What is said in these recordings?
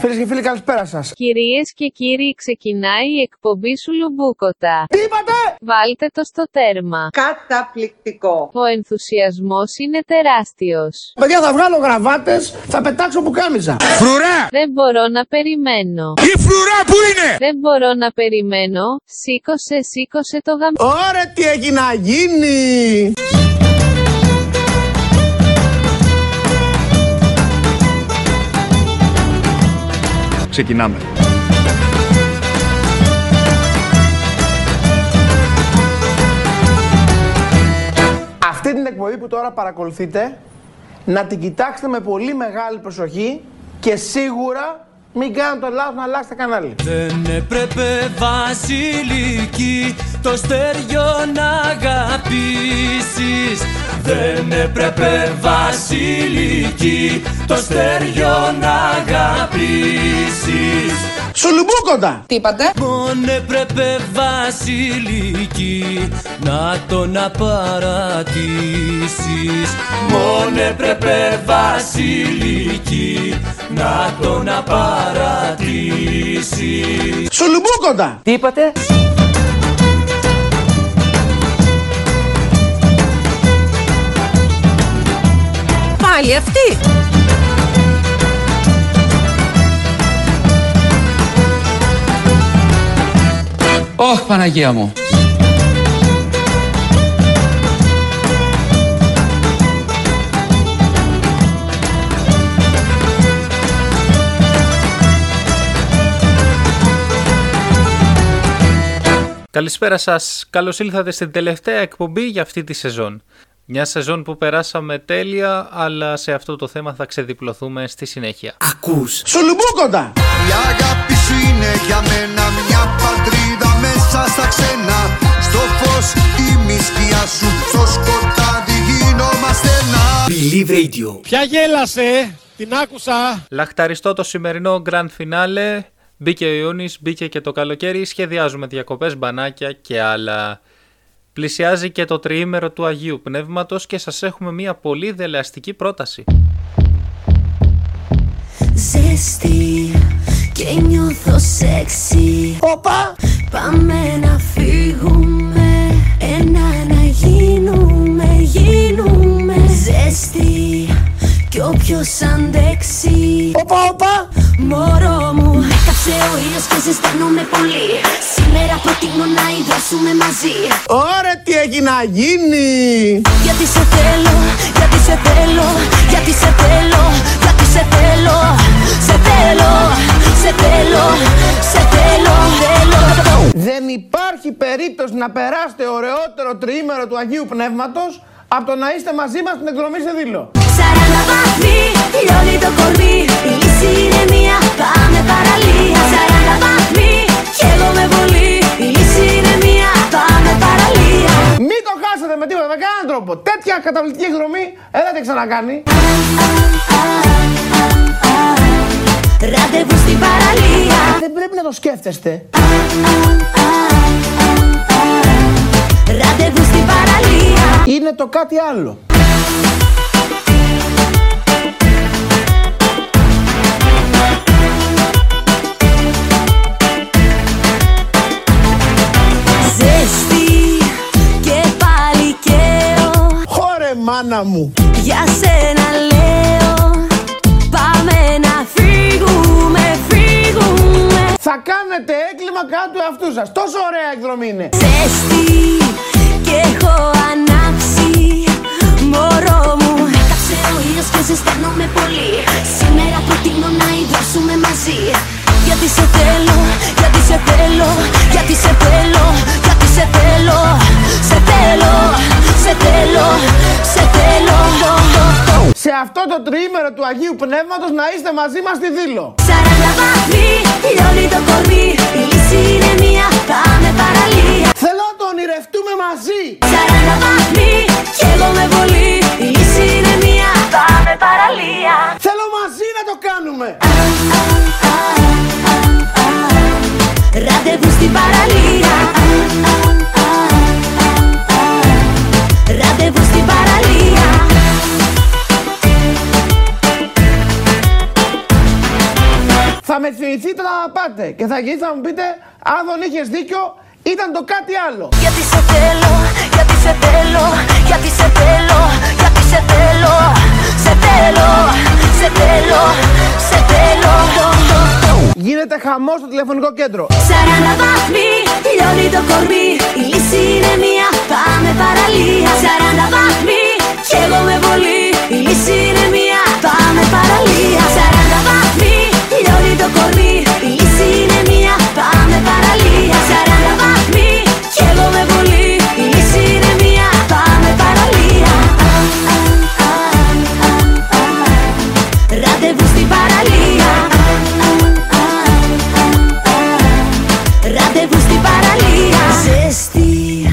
Φίλες και φίλοι, καλησπέρα σας. Κυρίες και κύριοι, ξεκινάει η εκπομπή σου Λουμπούκοτα. Τι είπατε! Βάλτε το στο τέρμα. Καταπληκτικό. Ο ενθουσιασμός είναι τεράστιος. Παιδιά, θα βγάλω γραβάτες, θα πετάξω που κάμιζα. Φρουρά! Δεν μπορώ να περιμένω. Η φρουρά που είναι! Δεν μπορώ να περιμένω. Σήκωσε, σήκωσε το γαμ... Ωραία, τι έχει να γίνει! Ξεκινάμε. Αυτή την εκπομπή που τώρα παρακολουθείτε, να την κοιτάξετε με πολύ μεγάλη προσοχή και σίγουρα μην κάνετε το λάθος να αλλάξετε κανάλι. Δεν έπρεπε βασιλική το στέριο να αγαπήσεις Δεν έπρεπε βασιλική το στέριο να αγαπήσεις Σουλουμπούκοντα! Τι είπατε; Μόνο έπρεπε βασιλική να τον απαρατήσεις Μόνο έπρεπε βασιλική να τον απαρατήσεις Σουλουμπούκοντα! Τι είπατε; Πάλι αυτή. Ωχ, Παναγία μου. Καλησπέρα σας. Καλώς ήλθατε στην τελευταία εκπομπή για αυτή τη σεζόν. Μια σεζόν που περάσαμε τέλεια, αλλά σε αυτό το θέμα θα ξεδιπλωθούμε στη συνέχεια. Ακούς. Σουλουμπούκοντα! Η αγάπη σου είναι για μένα μια πατρίδα μέσα στα ξένα Στο φως η σκιά σου, στο σκοτάδι γινόμαστε ένα Believe Radio. Ποια γέλασε, την άκουσα. Λαχταριστώ το σημερινό Grand Finale. Μπήκε ο Ιούνις, μπήκε και το καλοκαίρι, σχεδιάζουμε διακοπές, μπανάκια και άλλα. Πλησιάζει και το τριήμερο του Αγίου Πνεύματος και σας έχουμε μια πολύ δελεαστική πρόταση. Ζέστη και νιώθω σεξι Όπα! Πάμε να φύγουμε Ένα να γίνουμε Γίνουμε Ζέστη κι όποιος αντέξει. Όπα, όπα! Μωρό μου Έκαψε ο ήλιος και ζεσταίνομαι πολύ. Σήμερα προτείνω να υδρώσουμε μαζί. Ωραία, τι έχει να γίνει! Γιατί σε θέλω, γιατί σε θέλω Γιατί σε θέλω, γιατί σε θέλω. Σε θέλω, σε θέλω, σε θέλω, θέλω. Δεν υπάρχει περίπτωση να περάσετε ωραιότερο τριήμερο του Αγίου Πνεύματος από το να είστε μαζί μας στην εκδρομή σε δήλο. Σαράντα βαθμοί, λιώνει το κορμί Η λύση είναι μία, πάμε παραλία Σαράντα βαθμοί, κι εγώ με πολύ Η λύση είναι μία, πάμε παραλία Μην το χάσετε με τίποτα, με κανέναν τρόπο. Τέτοια καταπληκτική εκδρομή ε, δεν την ξανακάνει. Ραντεβού στην παραλία Δεν πρέπει να το σκέφτεστε. Ραντεβού στην παραλία Είναι το κάτι άλλο. Ζέστη και πάλι καίω Χωρε μάνα μου. Για σένα λέω Πάμε να φύγουμε, φύγουμε Θα κάνετε έγκλημα κάτω του εαυτού σας. Τόσο ωραία εκδρομή είναι. Ζέστη και έχω ανάψει. Μωρό μου Έκαψε ο ήλιος και ζεσταίνομαι πολύ. Σήμερα προτείνω να υδρώσουμε μαζί. Γιατί σε θέλω, γιατί σε θέλω Γιατί σε θέλω, γιατί σε θέλω. Σε θέλω, σε θέλω, σε θέλω Σε αυτό το τριήμερο του Αγίου Πνεύματος να είστε μαζί μας στη δήλο. Σαράντα βαθμοί, λιώνει το κορμί Η λύση είναι μία, πάμε παραλία Θέλω να το ονειρευτούμε μαζί. Σαράντα βαθμοί, κι εγώ με πολύ Η λύση είναι μία, πάμε παραλία Θέλω μαζί να το κάνουμε. Ραντεβού στην παραλία θα με θυμηθείτε να πάτε και θα γυρίσετε να μου πείτε αν δεν είχες δίκιο ήταν το κάτι άλλο. Γιατί σε θέλω, γιατί σε θέλω, γιατί σε θέλω, γιατί σε θέλω, σε θέλω, σε θέλω, σε θέλω. Γίνεται χαμός στο τηλεφωνικό κέντρο. 40 βάθμοι, λιώνει το κορμί, η λύση είναι μία, πάμε παραλία. 40 βάθμοι, κι εγώ με πολύ, η λύση είναι μία, πάμε παραλία. Κορμί, η λύση είναι μία, πάμε παραλία. 40 βάθμοι, κι εγώ με πολύ, η λύση είναι μία, πάμε παραλία. Ραντεβού στην παραλία. Ραντεβού στην παραλία. Ζέστη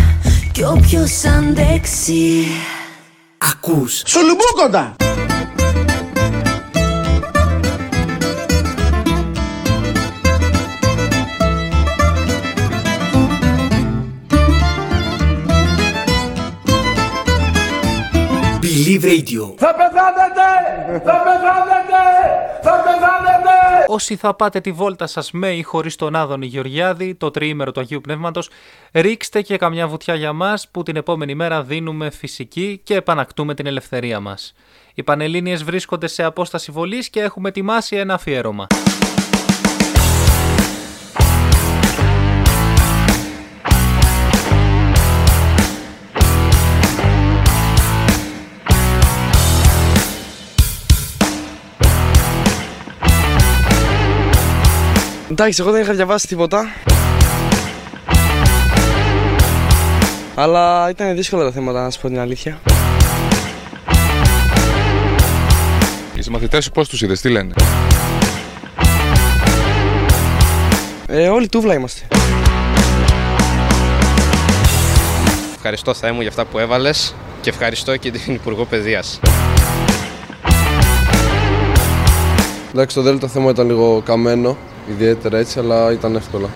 κι όποιος αντέξει. Ακούς Σουλουμπούκοντα! Believe Radio Όσοι θα πάτε τη βόλτα σας με ή χωρίς τον Άδωνη Γεωργιάδη, το τριήμερο του Αγίου Πνεύματος, ρίξτε και καμιά βουτιά για μας που την επόμενη μέρα δίνουμε φυσική και επανακτούμε την ελευθερία μας. Οι Πανελλήνιες βρίσκονται σε απόσταση βολής και έχουμε ετοιμάσει ένα αφιέρωμα. Εντάξει, εγώ δεν είχα διαβάσει τίποτα. Αλλά ήταν δύσκολα τα θέματα, να σου πω την αλήθεια. Οι συμμαθητές σου πώς τους είδες, τι λένε; Ε, όλοι τούβλα είμαστε. Ευχαριστώ Θεέ μου για αυτά που έβαλες και ευχαριστώ και την Υπουργό Παιδείας. Εντάξει, το δέλτα θέμα ήταν λίγο καμένο, ιδιαίτερα έτσι, αλλά ήταν εύκολα.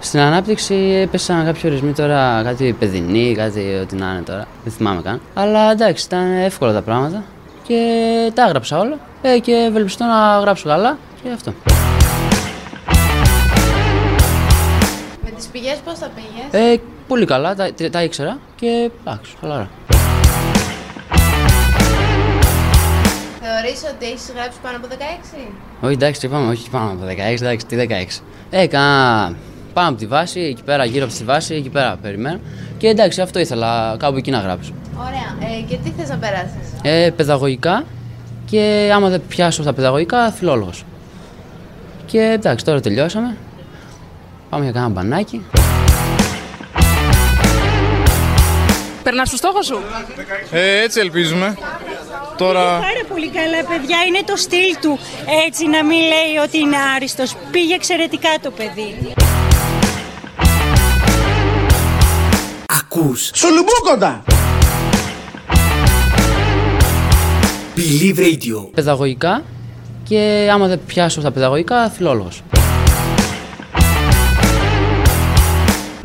Στην ανάπτυξη έπεσαν κάποιοι ορισμοί τώρα, κάτι παιδινή, κάτι ό,τι να είναι τώρα. Δεν θυμάμαι καν. Αλλά εντάξει, ήταν εύκολα τα πράγματα και τα έγραψα όλα. Ε, και ευελπιστώ να γράψω καλά και αυτό. Με τις πηγές πώς θα πήγες; Ε, πολύ καλά, τα, τα ήξερα και εντάξει, χαλαρά. Θεωρείς ότι έχεις γράψει πάνω από 16? Όχι, εντάξει, τι είπαμε, όχι πάνω από 16, εντάξει, τι 16. Ε, έκανα πάνω από τη βάση, εκεί πέρα, γύρω από τη βάση, εκεί πέρα περιμένω. Και εντάξει, αυτό ήθελα κάπου εκεί να γράψω. Ωραία. Ε, και τι θες να περάσεις; Ε, παιδαγωγικά και άμα δεν πιάσω στα παιδαγωγικά, φιλόλογος. Και εντάξει, τώρα τελειώσαμε. Πάμε για κάνα μπανάκι. Περνάς στο στόχο σου; Ε, έτσι ελπίζουμε. Τώρα... Πάρα πολύ καλά, παιδιά. Είναι το στυλ του. Έτσι να μην λέει ότι είναι άριστος. Πήγε εξαιρετικά το παιδί. Ακούς Σουλουμπούκοντα! Believe Radio Παιδαγωγικά και άμα δεν πιάσω στα παιδαγωγικά, φιλόλογος.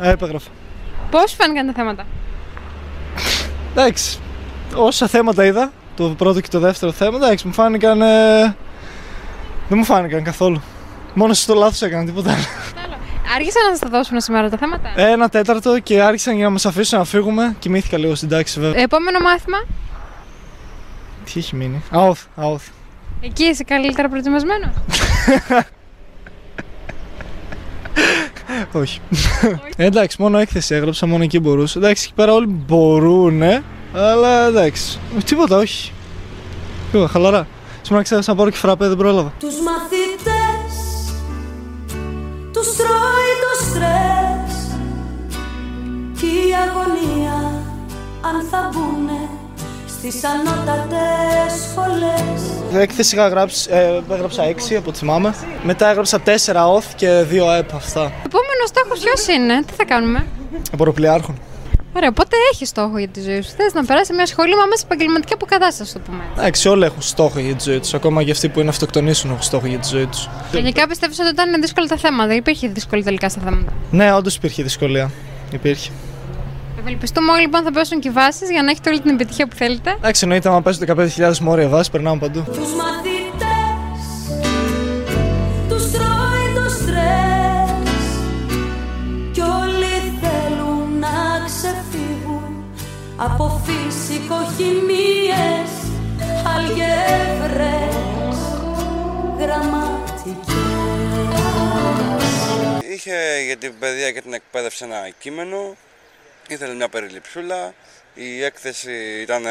Έπεγραφα. Πώς σου φάνηκαν τα θέματα; Εντάξει, όσα θέματα είδα, το πρώτο και το δεύτερο θέμα, εντάξει, μου φάνηκαν. ε, δεν μου φάνηκαν καθόλου. Μόνο στο λάθος έκανα τίποτα άλλο. Άργησαν να σας τα δώσουν σήμερα τα θέματα; Ένα τέταρτο και άρχισαν για να μας αφήσουν να φύγουμε. Κοιμήθηκα λίγο στην τάξη, βέβαια. Επόμενο μάθημα; Τι έχει μείνει; Αόθ, αόθ. Εκεί είσαι καλύτερα προετοιμασμένος; Όχι. Ε, εντάξει, μόνο έκθεση έγραψα, μόνο εκεί μπορούσα. Εντάξει, εκεί πέρα όλοι μπορούνε, αλλά εντάξει. Τίποτα, όχι. Τίποτα, χαλαρά. Σήμερα ξέχασα να πάρω και φραπέ, δεν πρόλαβα. Τους μαθητές Τους τρώει το στρες Κι η αγωνία Αν θα μπουνε Στις ανώτατες σχολές Έκθεση είχα γράψει, ε, έγραψα 6 από ό,τι θυμάμαι. Μετά έγραψα 4 οθ και 2 ΕΠ αυτά. Επόμενος στόχος ποιος είναι, τι θα κάνουμε; Απορροπλιάρχων. Ωραία, οπότε έχεις στόχο για τη ζωή σου. Θες να περάσει μια σχολή με μέσα επαγγελματική αποκατάσταση, το πούμε. Εντάξει, όλοι έχουν στόχο για τη ζωή τους. Ακόμα και αυτοί που είναι αυτοκτονήσουν έχουν στόχο για τη ζωή τους. Γενικά πιστεύω ότι ήταν δύσκολα τα θέματα. Δεν υπήρχε δυσκολία τελικά στα θέματα; Ναι, όντως υπήρχε δυσκολία. Υπήρχε. Ευελπιστούμε όλοι λοιπόν θα πέσουν και οι βάσεις για να έχετε όλη την επιτυχία που θέλετε. Εντάξει, εννοείται, άμα παίζουν 15.000 μόρια βάση, περνάμε παντού. Από φυσικοχημίες αλγεύρες γραμματικές Είχε για την παιδεία και την εκπαίδευση ένα κείμενο, ήθελε μια περιληψούλα, η έκθεση ήταν,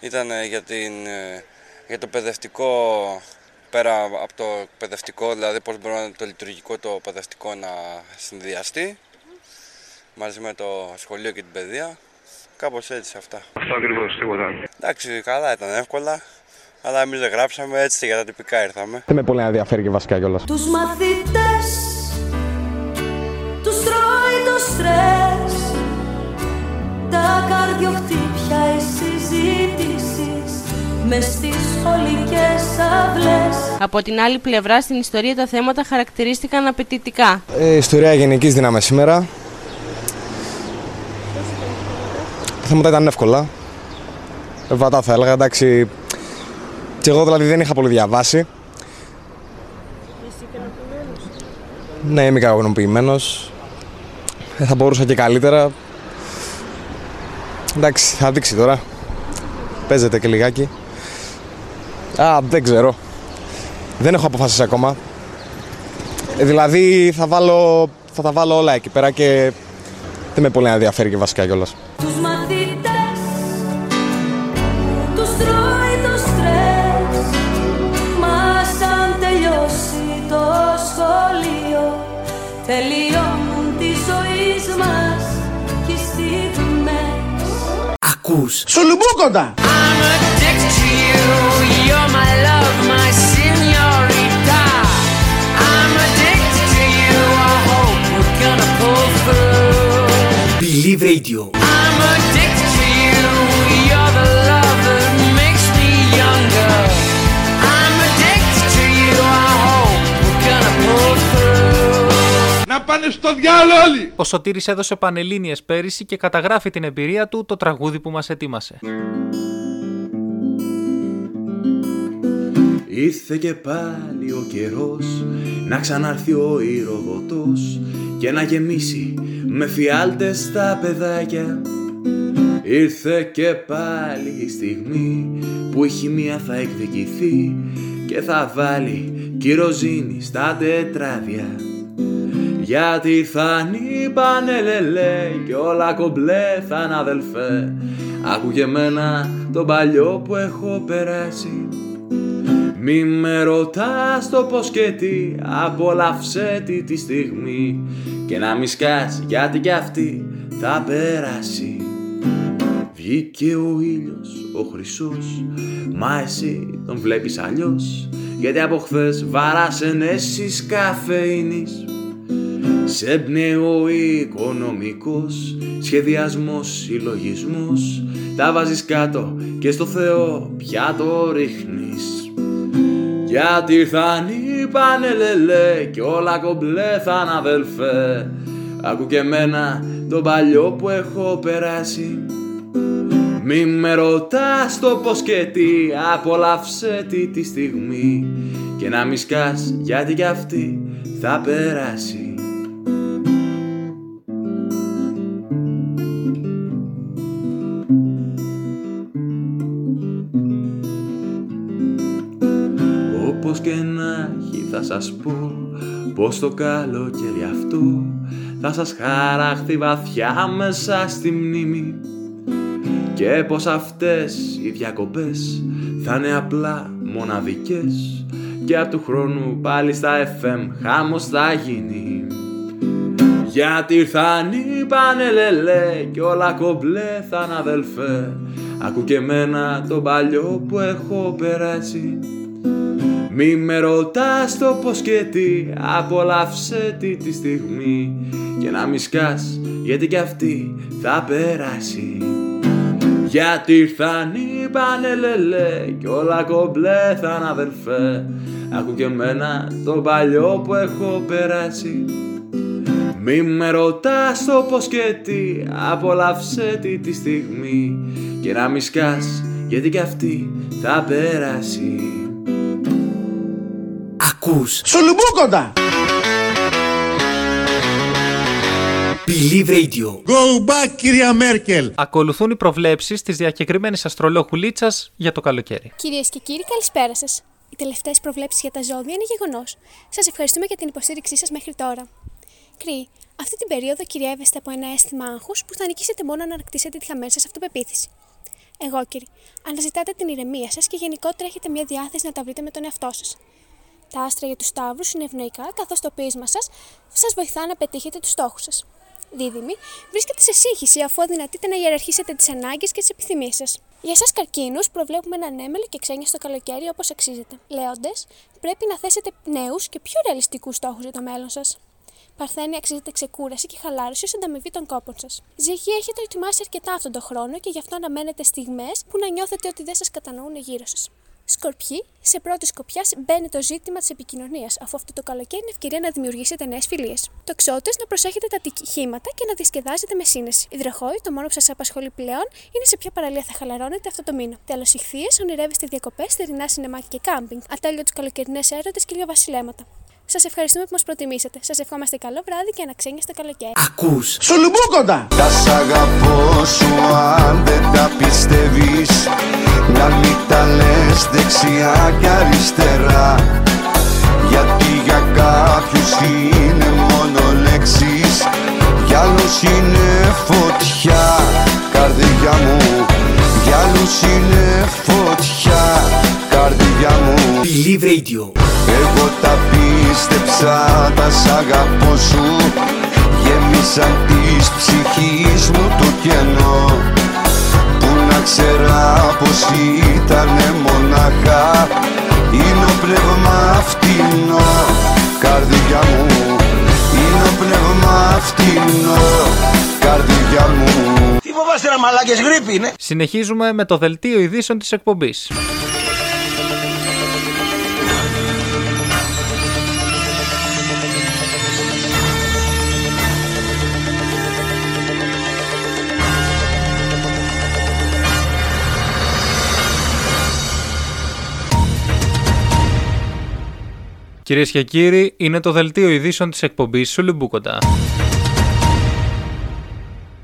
ήταν για, την, για το παιδευτικό πέρα από το παιδευτικό, δηλαδή πώς μπορεί το λειτουργικό το παιδευτικό να συνδυαστεί μαζί με το σχολείο και την παιδεία. Κάπως έτσι αυτά. Αυτό ακριβώς, τίποτα. Εντάξει, καλά ήταν εύκολα. Αλλά εμείς δεν γράψαμε, έτσι για τα τυπικά ήρθαμε. Δεν με πολύ ενδιαφέρει και βασικά κιόλας. Τους μαθητές Τους τρώει το στρες Τα καρδιοχτύπια η συζήτησης Μες στις σχολικές αυλές Από την άλλη πλευρά, στην ιστορία τα θέματα χαρακτηρίστηκαν απαιτητικά. Ε, ιστορία γενικής δύναμης σήμερα. Τα θέματα ήταν εύκολα. Ε, Βατά θα έλεγα, εντάξει. Και εγώ δηλαδή δεν είχα πολύ διαβάσει. Ναι, είμαι ικανοποιημένος. Ε, θα μπορούσα και καλύτερα. Εντάξει, θα δείξει τώρα. Παίζεται και λιγάκι. Α, δεν ξέρω. Δεν έχω αποφασίσει ακόμα. Ε, δηλαδή θα βάλω, θα τα βάλω όλα εκεί πέρα και δεν με πολύ ενδιαφέρει και βασικά κιόλας. Ακούς Σουλουμπούκοντα! Believe Radio. Να πάνε στο διάλογο όλοι! Ο Σωτήρης έδωσε πανελλήνιες πέρυσι και καταγράφει την εμπειρία του το τραγούδι που μας ετοίμασε. Ήρθε και πάλι ο καιρός να ξαναρθεί ο ηροδοτός και να γεμίσει με φιάλτες τα παιδάκια Ήρθε και πάλι η στιγμή που η χημεία θα εκδικηθεί και θα βάλει κυροζίνη στα τετράδια γιατί ήρθαν οι πανελελέ και όλα κομπλέ θα είναι αδελφέ. Άκου και εμένα το παλιό που έχω περάσει. Μη με ρωτάς το πως και τι Απόλαυσέ τη τη στιγμή. Και να μη σκάς γιατί κι αυτή θα περάσει. Βγήκε ο ήλιος ο χρυσός. Μα εσύ τον βλέπεις αλλιώς. Γιατί από χθες βάρας ενέσεις καφεΐνης σε πνέο οικονομικός Σχεδιασμός, συλλογισμός. Τα βάζεις κάτω και στο Θεό πια το ρίχνεις. Γιατί ήρθαν οι πανελελέ κι όλα κομπλέ θα είναι αδελφέ Άκου και εμένα το παλιό που έχω περάσει. Μη με ρωτάς το πως και τι Απολαύσε τη τη στιγμή Και να μη σκάς γιατί κι αυτή θα περάσει. Όπως και να έχει θα σας πω Πως το καλοκαίρι αυτό Θα σας χαραχθεί βαθιά μέσα στη μνήμη Και πως αυτές οι διακοπές Θα είναι απλά μοναδικές Και απ' του χρόνου πάλι στα FM χάμος θα γίνει. Γιατί ήρθαν οι πανελελέ και όλα κομπλέ θα είναι αδελφέ. Ακού και εμένα το παλιό που έχω περάσει. Μη με ρωτάς το πως και τι Απολαύσε τη τη στιγμή. Και να μη σκάς γιατί κι αυτή θα περάσει. Γιατί ήρθαν οι πανελελέ Κι όλα κομπλέ θα είναι αδελφέ Άκου και εμένα το παλιό που έχω περάσει μη με ρωτάς το πως και τι Απολαύσε τη τη στιγμή Και να μη σκάς γιατί κι αυτή θα περάσει Ακούς Σουλουμπούκοντα! Believe Radio. Go back, κυρία Μέρκελ. Ακολουθούν οι προβλέψεις της διακεκριμένης αστρολόγου Λίτσας για το καλοκαίρι. Κυρίες και κύριοι, καλησπέρα σας. Οι τελευταίες προβλέψεις για τα ζώδια είναι γεγονός. Σας ευχαριστούμε για την υποστήριξή σας μέχρι τώρα. Κρυ, αυτή την περίοδο κυριεύεστε από ένα αίσθημα άγχους που θα νικήσετε μόνο αν ανακτήσετε τη χαμένη σας αυτοπεποίθηση. Εγώ, κύριε, αναζητάτε την ηρεμία σας και γενικότερα έχετε μια διάθεση να τα βρείτε με τον εαυτό σας. Τα άστρα για τους Σταύρους είναι ευνοϊκά, καθώς το πείσμα σας σας βοηθά να πετύχετε τους στόχους σας. Δίδυμη, βρίσκεται σε σύγχυση αφού αδυνατείτε να ιεραρχήσετε τις ανάγκες και τις επιθυμίες σας. Για εσάς, καρκίνους, προβλέπουμε έναν έμελο και ξένια στο καλοκαίρι όπως αξίζεται. Λέοντες, πρέπει να θέσετε νέους και πιο ρεαλιστικούς στόχους για το μέλλον σας. Παρθένη, αξίζεται ξεκούραση και χαλάρωση ως ανταμοιβή των κόπων σας. Ζυγή, έχετε ετοιμάσει αρκετά αυτόν τον χρόνο και γι' αυτό αναμένετε στιγμές που να νιώθετε ότι δεν σας κατανοούν γύρω σας. Σκορπιοί, σε πρώτη σκοπιά μπαίνει το ζήτημα της επικοινωνίας, αφού αυτό το καλοκαίρι είναι ευκαιρία να δημιουργήσετε νέες φιλίες. Το ξότε, να προσέχετε τα ατυχήματα και να διασκεδάζετε με σύνεση. Υδροχόη, το μόνο που σας απασχολεί πλέον είναι σε ποια παραλία θα χαλαρώνετε αυτό το μήνα. Τέλος, ηχθείες, ονειρεύεστε διακοπές, θερινά σινεμάκια και κάμπινγκ. Ατέλειο τους καλοκαιρινές έρωτες και λίγα βασιλέματα. Σας ευχαριστούμε που μας προτιμήσατε. Σας ευχόμαστε καλό βράδυ και αναξένια καλοκαίρι. Ακούς Σουλουμπούκοντα! Τα σ' αγαπώ σου αν δεν τα πιστεύεις Να μην τα λες δεξιά και αριστερά Γιατί για κάποιους είναι μόνο λέξεις Για άλλους είναι φωτιά Καρδιά μου Για άλλους είναι φωτιά Καρδιά μου Believe Radio. Εγώ τα πίστεψα, τα σ' αγαπώ σου. Γέμισαν της ψυχής μου το κενό. Που να ξέρα πως ήτανε μονάχα Είναι ο πνεύμα φτηνό Καρδιά μου Είναι ο πνεύμα φτηνό Καρδιά μου. Τι φοβάστε να μαλάκες γρήπη είναι. Συνεχίζουμε με το δελτίο ειδήσεων της εκπομπής. Κυρίες και κύριοι, είναι το δελτίο ειδήσεων της εκπομπής Σουλουμπούκοντα.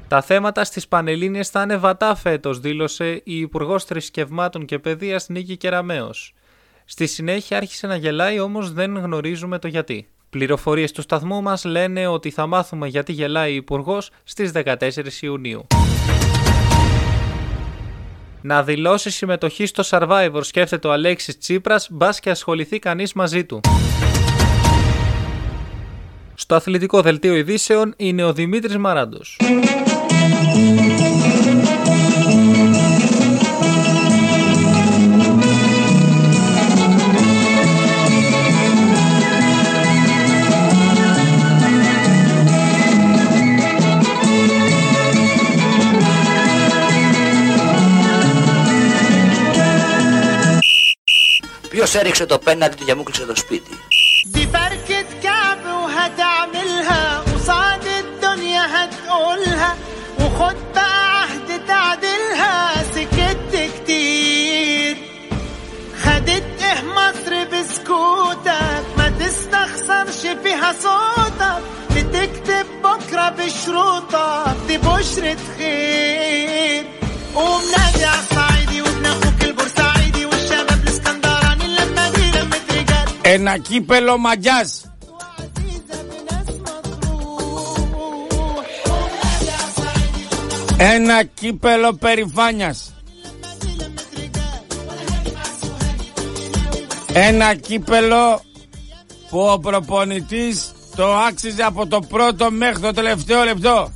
Τα θέματα στις Πανελλήνιες θα είναι βατά φέτος, δήλωσε η Υπουργός Θρησκευμάτων και Παιδείας Νίκη Κεραμέως. Στη συνέχεια άρχισε να γελάει, όμως δεν γνωρίζουμε το γιατί. Πληροφορίες του σταθμού μας λένε ότι θα μάθουμε γιατί γελάει η Υπουργός στις 14 Ιουνίου. Να δηλώσει συμμετοχή στο Survivor σκέφτεται ο Αλέξης Τσίπρας, μπας και ασχοληθεί κανείς μαζί του. Στο αθλητικό δελτίο ειδήσεων είναι ο Δημήτρης Μαράντος. Ποιος έριξε το πέναντι του και μου κλείσε το σπίτι. دي فركة كعب وهتعملها قصاد الدنيا هتقولها وخد بقى عهد تعدلها سكت كتير خدت ايه مصر بسكوتك ما تستخسرش فيها صوتك بتكتب بكرة بشروطك دي بشرة خير قوم نادي Ένα κύπελο μαγιάς. Ένα κύπελο περηφάνειας. Ένα κύπελο που ο προπονητής το άξιζε από το πρώτο μέχρι το τελευταίο λεπτό.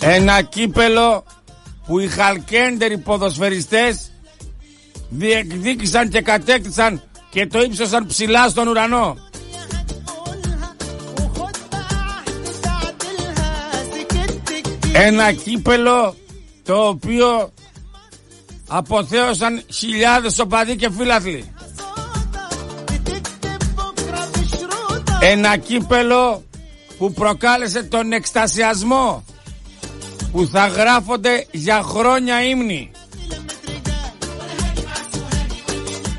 Ένα κύπελο που οι χαλκέντεροι ποδοσφαιριστές διεκδίκησαν και κατέκτησαν και το ύψωσαν ψηλά στον ουρανό. Ένα κύπελο το οποίο αποθέωσαν χιλιάδες οπαδοί και φίλαθλοι. Ένα κύπελο που προκάλεσε τον εκστασιασμό που θα γράφονται για χρόνια ύμνοι.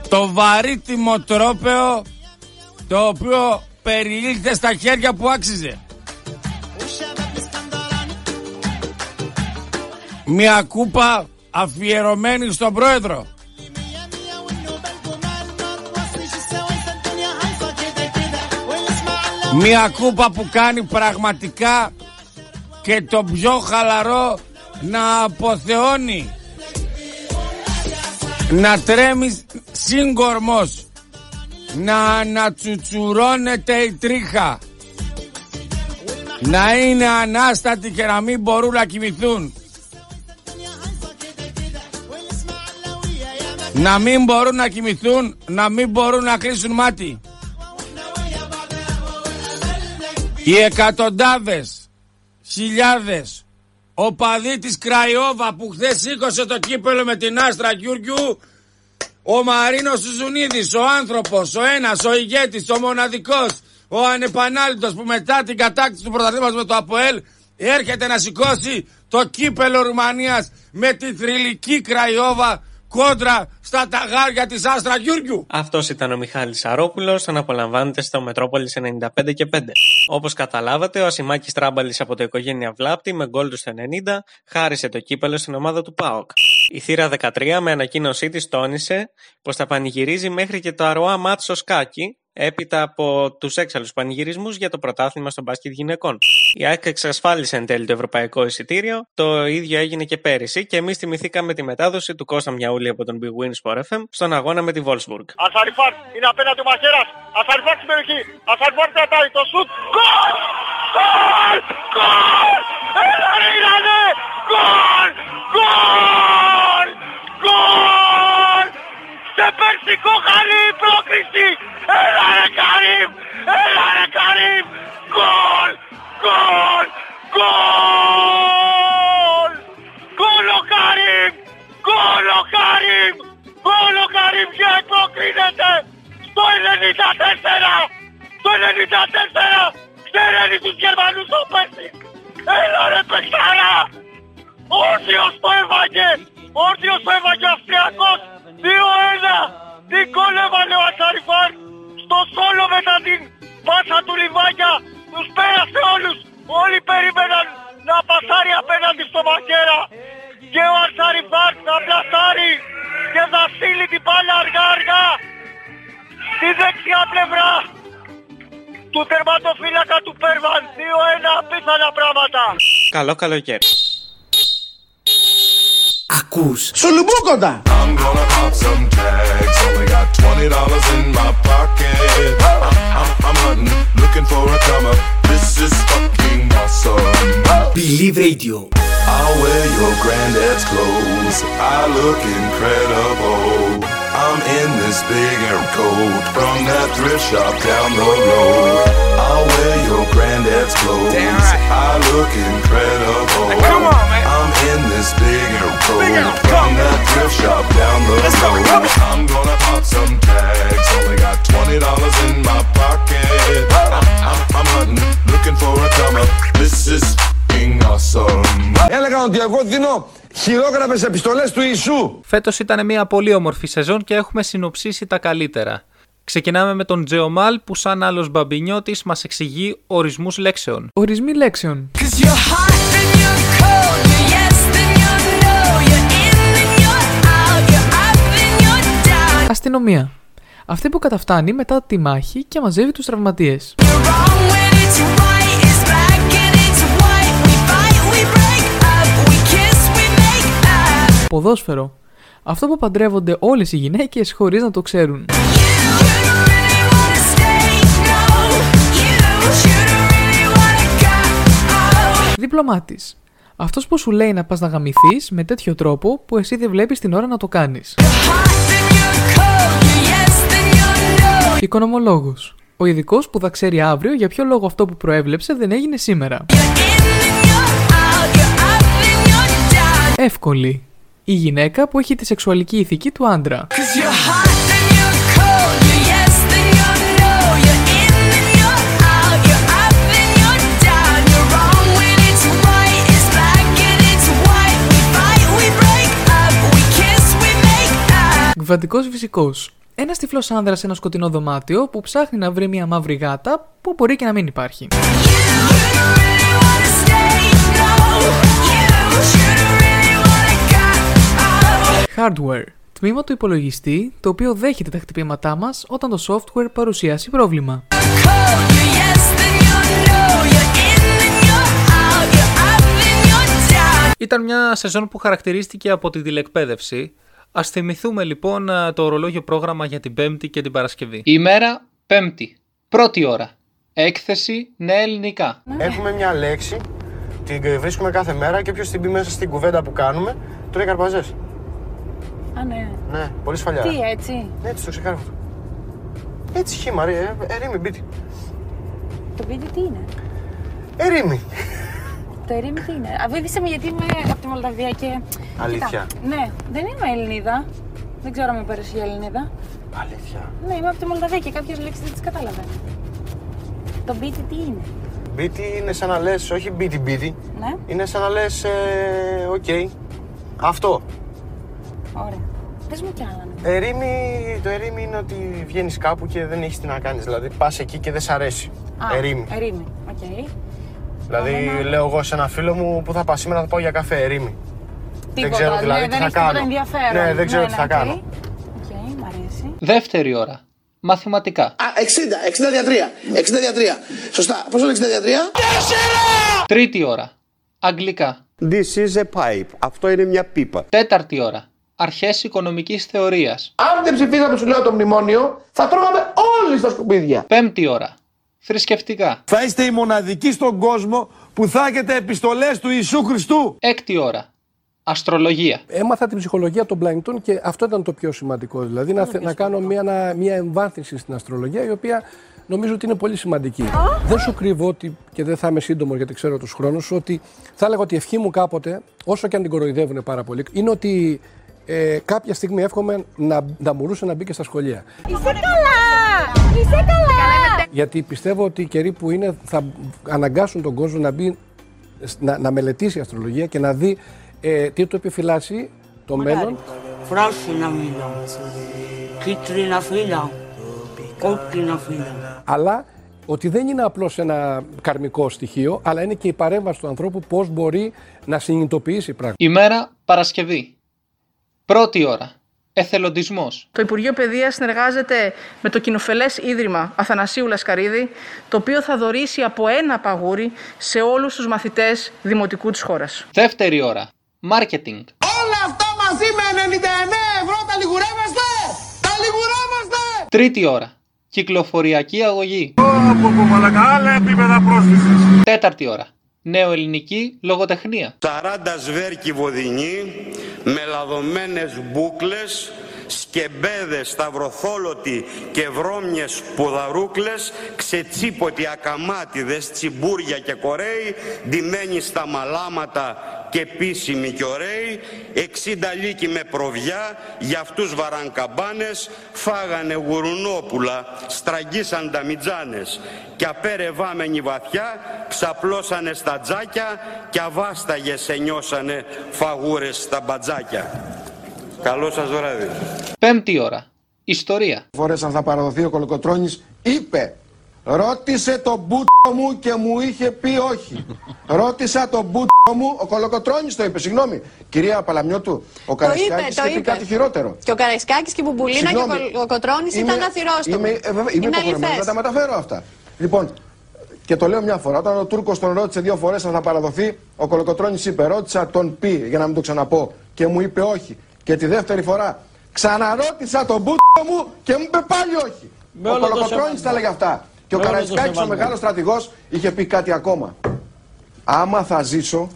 Το βαρύτιμο τρόπεο το οποίο περιήλθε στα χέρια που άξιζε. Μια κούπα αφιερωμένη στον πρόεδρο. Μια κούπα που κάνει πραγματικά και το πιο χαλαρό να αποθεώνει. Να τρέμεις σύγκορμος. Να ανατσουτσουρώνεται η τρίχα. Να είναι ανάστατοι και να μην μπορούν να κοιμηθούν. Να μην μπορούν να κοιμηθούν, να μην μπορούν να κλείσουν μάτι. Οι εκατοντάδες, χιλιάδες, οπαδοί της Κραϊόβα που χθες σήκωσε το κύπελο με την Άστρα Γιούργιου, ο Μαρίνος Σουζουνίδης, ο άνθρωπος, ο ένας, ο ηγέτης, ο μοναδικός, ο ανεπανάληπτος που μετά την κατάκτηση του πρωταθλήματος με το ΑΠΟΕΛ έρχεται να σηκώσει το κύπελο Ρουμανίας με τη θρυλική Κραϊόβα κόντρα στα ταγάρια της Άστρα Γιούργιου. Αυτός ήταν ο Μιχάλης Σαρόπουλος, τον απολαμβάνετε στο Μετρόπολης 95 και 5. Όπως καταλάβατε, ο Ασημάκης Τράμπαλης από το οικογένεια Βλάπτη με γκολ του στο 90 χάρισε το κύπελο στην ομάδα του ΠΑΟΚ. Η θύρα 13 με ανακοίνωσή της τόνισε πως θα πανηγυρίζει μέχρι και το αρωά Μάτσο Σκάκι έπειτα από τους έξαλλους πανηγυρισμούς για το πρωτάθλημα στο μπάσκετ γυναικών. Η ΑΕΚ εξασφάλισε εν τέλει το ευρωπαϊκό εισιτήριο. Το ίδιο έγινε και πέρυσι και εμείς τιμηθήκαμε τη μετάδοση του Κώστα Μιαούλη από τον Big Win Sport FM στον αγώνα με τη Wolfsburg. Ασαριφάρ είναι απέναντι ο Μαχαίρας. Ασαριφάρ στην περιοχή. Ασαριφάρ κρατάει το σουτ. Γκολ! Γκολ! Γκολ! Έλα ρε Ιρανέ! Γκολ! Γκολ! Γκολ! Σε περσικό χαλί η πρόκριση! Έλα ρε Καρύμ! Έλα ρε Καρύμ! Γκολ! Γκολ! Γκολ! Γκολ ο Καρύμ! Γκολ ο Καρύμ! Γκολ ο Καρύμ και υποκρίνεται στο 94! Στο 94! Ξέρετε τους Γερμανούς το πέσει! Έλα ρε παιχτάρα! Όρθιος το έβαγε! Όρθιος το έβαγε ο Αυστριακός! 2-1! Τι γκολ έβαλε ο Ασαριφάρ! Στο σόλο μετά την πάσα του Λιβάγια! Τους πέρασε όλους! Όλοι περίμεναν να πασάρει απέναντι στο Μαχαίρα! Και ο Ασαριφάρ να πλασάρει και θα στείλει την πάλια αργά αργά στη δεξιά πλευρά του τερματοφύλακα του Πέρβαν. 2-1 απίθανα πράγματα. Καλό καλοκαίρι. Ακούς Σουλουμπούκοντα! I'm gonna pop some tags. Only got twenty dollars in my pocket. I'm, I'm, I'm hunting, looking for a come up. This is fucking awesome. Believe Radio I'll wear your granddad's clothes. I look incredible. I'm in this big air coat from that thrift shop down the road. I'll wear your granddad's clothes. I look incredible. come on, man. I'm in this big air coat from that thrift shop down the road. I'm gonna pop some tags. Only got twenty dollars in my pocket. I'm, I'm, I'm hunting, looking for a come up. This is fucking awesome. Έλεγαν ότι εγώ δίνω χειρόγραφες επιστολές του Ιησού. Φέτος ήταν μια πολύ όμορφη σεζόν και έχουμε συνοψίσει τα καλύτερα. Ξεκινάμε με τον Τζεομάλ που σαν άλλος μπαμπινιώτης μας εξηγεί ορισμούς λέξεων. Ορισμοί λέξεων. Αστυνομία. Αυτή που καταφτάνει μετά τη μάχη και μαζεύει τους τραυματίες. Ποδόσφαιρο. Αυτό που παντρεύονται όλες οι γυναίκες χωρίς να το ξέρουν. Διπλωμάτης. Αυτός που σου λέει να πας να γαμηθείς με τέτοιο τρόπο που εσύ δεν βλέπεις την ώρα να το κάνεις. Οικονομολόγος. Ο ειδικός που θα ξέρει αύριο για ποιο λόγο αυτό που προέβλεψε δεν έγινε σήμερα. Εύκολη. Η γυναίκα που έχει τη σεξουαλική ηθική του άντρα. Κβαντικός φυσικός. Ένα τυφλός άνδρας σε ένα σκοτεινό δωμάτιο που ψάχνει να βρει μια μαύρη γάτα που μπορεί και να μην υπάρχει. Hardware. Τμήμα του υπολογιστή το οποίο δέχεται τα χτυπήματά μας όταν το software παρουσιάσει πρόβλημα. Ήταν μια σεζόν που χαρακτηρίστηκε από τη τηλεκπαίδευση. Α θυμηθούμε λοιπόν το ορολόγιο πρόγραμμα για την Πέμπτη και την Παρασκευή. Ημέρα Πέμπτη. Πρώτη ώρα. Έκθεση νέα ελληνικά. Έχουμε μια λέξη, την βρίσκουμε κάθε μέρα και όποιος την πει μέσα στην κουβέντα που κάνουμε, τρώει καρπαζέ. Α, ναι. Ναι, πολύ σφαλιά. Τι, έτσι; Έτσι το ξεκάρω αυτό. Έτσι χήμα, ρε, ε, ερήμη μπίτι. Το βίντεο τι είναι; Ερήμη. Το ερήμη τι είναι. Αβίδησε με γιατί είμαι από τη Μολδαβία και. Αλήθεια. Κοίτα, ναι, δεν είμαι Ελληνίδα. Δεν ξέρω αν με πέρασε για Ελληνίδα. Αλήθεια. Ναι, είμαι από τη Μολδαβία και κάποιες λέξεις δεν τις κατάλαβα. Το μπίτι τι είναι; Μπίτι είναι σαν να λες, όχι μπίτι μπίτι. Ναι. Είναι σαν να λες, ε, οκ. Αυτό. Ωραία. Πες μου κι άλλα. ναι. Ερήμη, το ερήμη είναι ότι βγαίνεις κάπου και δεν έχεις τι να κάνεις. Δηλαδή πας εκεί και δεν σ' αρέσει. Α, ερήμη. Ερήμη. Οκ. Δηλαδή Εμένα- λέω εγώ σε ένα φίλο μου που θα πάω σήμερα θα πάω για καφέ ερήμη. δεν Τίποτα, ξέρω δηλαδή ναι, τι δεν θα έχει τίποτα κάνω. ενδιαφέρον. Ναι, δεν ξέρω Ναι, τι ναι, θα οκ. κάνω. Οκ, μ' αρέσει. Δεύτερη ώρα. Μαθηματικά. Α, 60, 60 δια 3. 60 δια 3. Σωστά. Πόσο είναι 60 δια 3? Τρίτη ώρα. Αγγλικά. This is a pipe. Αυτό είναι μια πίπα. Τέταρτη ώρα. Αρχές οικονομικής θεωρίας. Αν δεν ψηφίσαμε, σου λέω το μνημόνιο, θα τρώγαμε όλοι στα σκουπίδια. Πέμπτη ώρα. Θρησκευτικά. Θα είστε οι μοναδικοί στον κόσμο που θα έχετε επιστολές του Ιησού Χριστού. Έκτη ώρα. Αστρολογία. Έμαθα την ψυχολογία των πλανητών και αυτό ήταν το πιο σημαντικό. Δηλαδή να, θε- να κάνω μια, να- μια εμβάθυνση στην αστρολογία η οποία νομίζω ότι είναι πολύ σημαντική. Δεν σου κρύβω ότι, και δεν θα είμαι σύντομος γιατί ξέρω τους χρόνους, ότι θα έλεγα ότι η ευχή μου κάποτε, όσο και αν την κοροϊδεύουν πάρα πολύ, είναι ότι ε, κάποια στιγμή εύχομαι να, να μπορούσε να μπει και στα σχολεία. Είσαι καλά! Είσαι καλά! Γιατί πιστεύω ότι οι καιροί που είναι θα αναγκάσουν τον κόσμο να, μπει, να, να μελετήσει αστρολογία και να δει ε, τι του επιφυλάσσει το μέλλον. Πράσινα φύλλα, κίτρινα φύλλα, κόκκινα φύλλα. αλλά ότι δεν είναι απλώς ένα καρμικό στοιχείο, αλλά είναι και η παρέμβαση του ανθρώπου πώς μπορεί να συνειδητοποιήσει πράγματα. Ημέρα Παρασκευή. Πρώτη ώρα. Εθελοντισμός. Το Υπουργείο Παιδείας συνεργάζεται με το κοινοφελές Ίδρυμα Αθανασίου Λασκαρίδη, το οποίο θα δωρήσει από ένα παγούρι σε όλους τους μαθητές δημοτικού της χώρας. Δεύτερη ώρα. Μάρκετινγκ. Όλα αυτά μαζί με 99 ευρώ τα λιγουρεύεστε! Τα λιγουρεύεστε! Τρίτη ώρα. Κυκλοφοριακή αγωγή. Από μαλακά, άλλα επίπεδα πρόσθεσης. Τέταρτη ώρα. Νεοελληνική λογοτεχνία. 40 σβέρκι βοδινή, μελαδωμένες μπούκλες, σκεμπέδες, σταυροθόλωτοι και βρώμιες ποδαρούκλες, ξετσίποτοι ακαμάτιδες, τσιμπούρια και κορέοι, ντυμένοι στα μαλάματα και επίσημοι και ωραίοι, 60 λύκοι με προβιά, για αυτούς βαρανκαμπάνες, φάγανε γουρουνόπουλα, στραγγίσαν τα μιτζάνες και απέρευάμενοι βαθιά, ψαπλώσανε στα τζάκια και αβάσταγες ενιώσανε φαγούρες στα μπατζάκια. Καλό σας βράδυ. Πέμπτη ώρα. Ιστορία. Φορές αν θα παραδοθεί ο Κολοκοτρώνης είπε Ρώτησε τον μπούτο μου και μου είχε πει όχι. Ρώτησα τον μπούτο μου, ο Κολοκοτρώνης το είπε, συγγνώμη. Κυρία Παλαμιώτου, ο Καραϊσκάκης το είχε πει είπε. κάτι χειρότερο. Και ο Καραϊσκάκης και η Μπουμπουλίνα και Συγγνώμη. ο Κοτρώνης Είμαι- ήταν αθυρόστομοι. Είμαι, ε, βέβαια, είμαι Είναι υποχρεωμένος αληθές. να τα μεταφέρω αυτά. Λοιπόν, και το λέω μια φορά, όταν ο Τούρκος τον ρώτησε δύο φορές αν θα παραδοθεί, ο Κολοκοτρώνης είπε: Ρώτησα τον πει για να μην το ξαναπώ και μου είπε όχι. Και τη δεύτερη φορά ξαναρώτησα τον μπούτο μου και μου είπε πάλι όχι. Με ο όλο το Κολοκοτρώνης σεβασμό. τα έλεγε αυτά. Και ο Με όλο το Καραϊσκάκης, ο σεβασμό. μεγάλος στρατηγός, είχε πει κάτι ακόμα. Άμα θα ζήσω,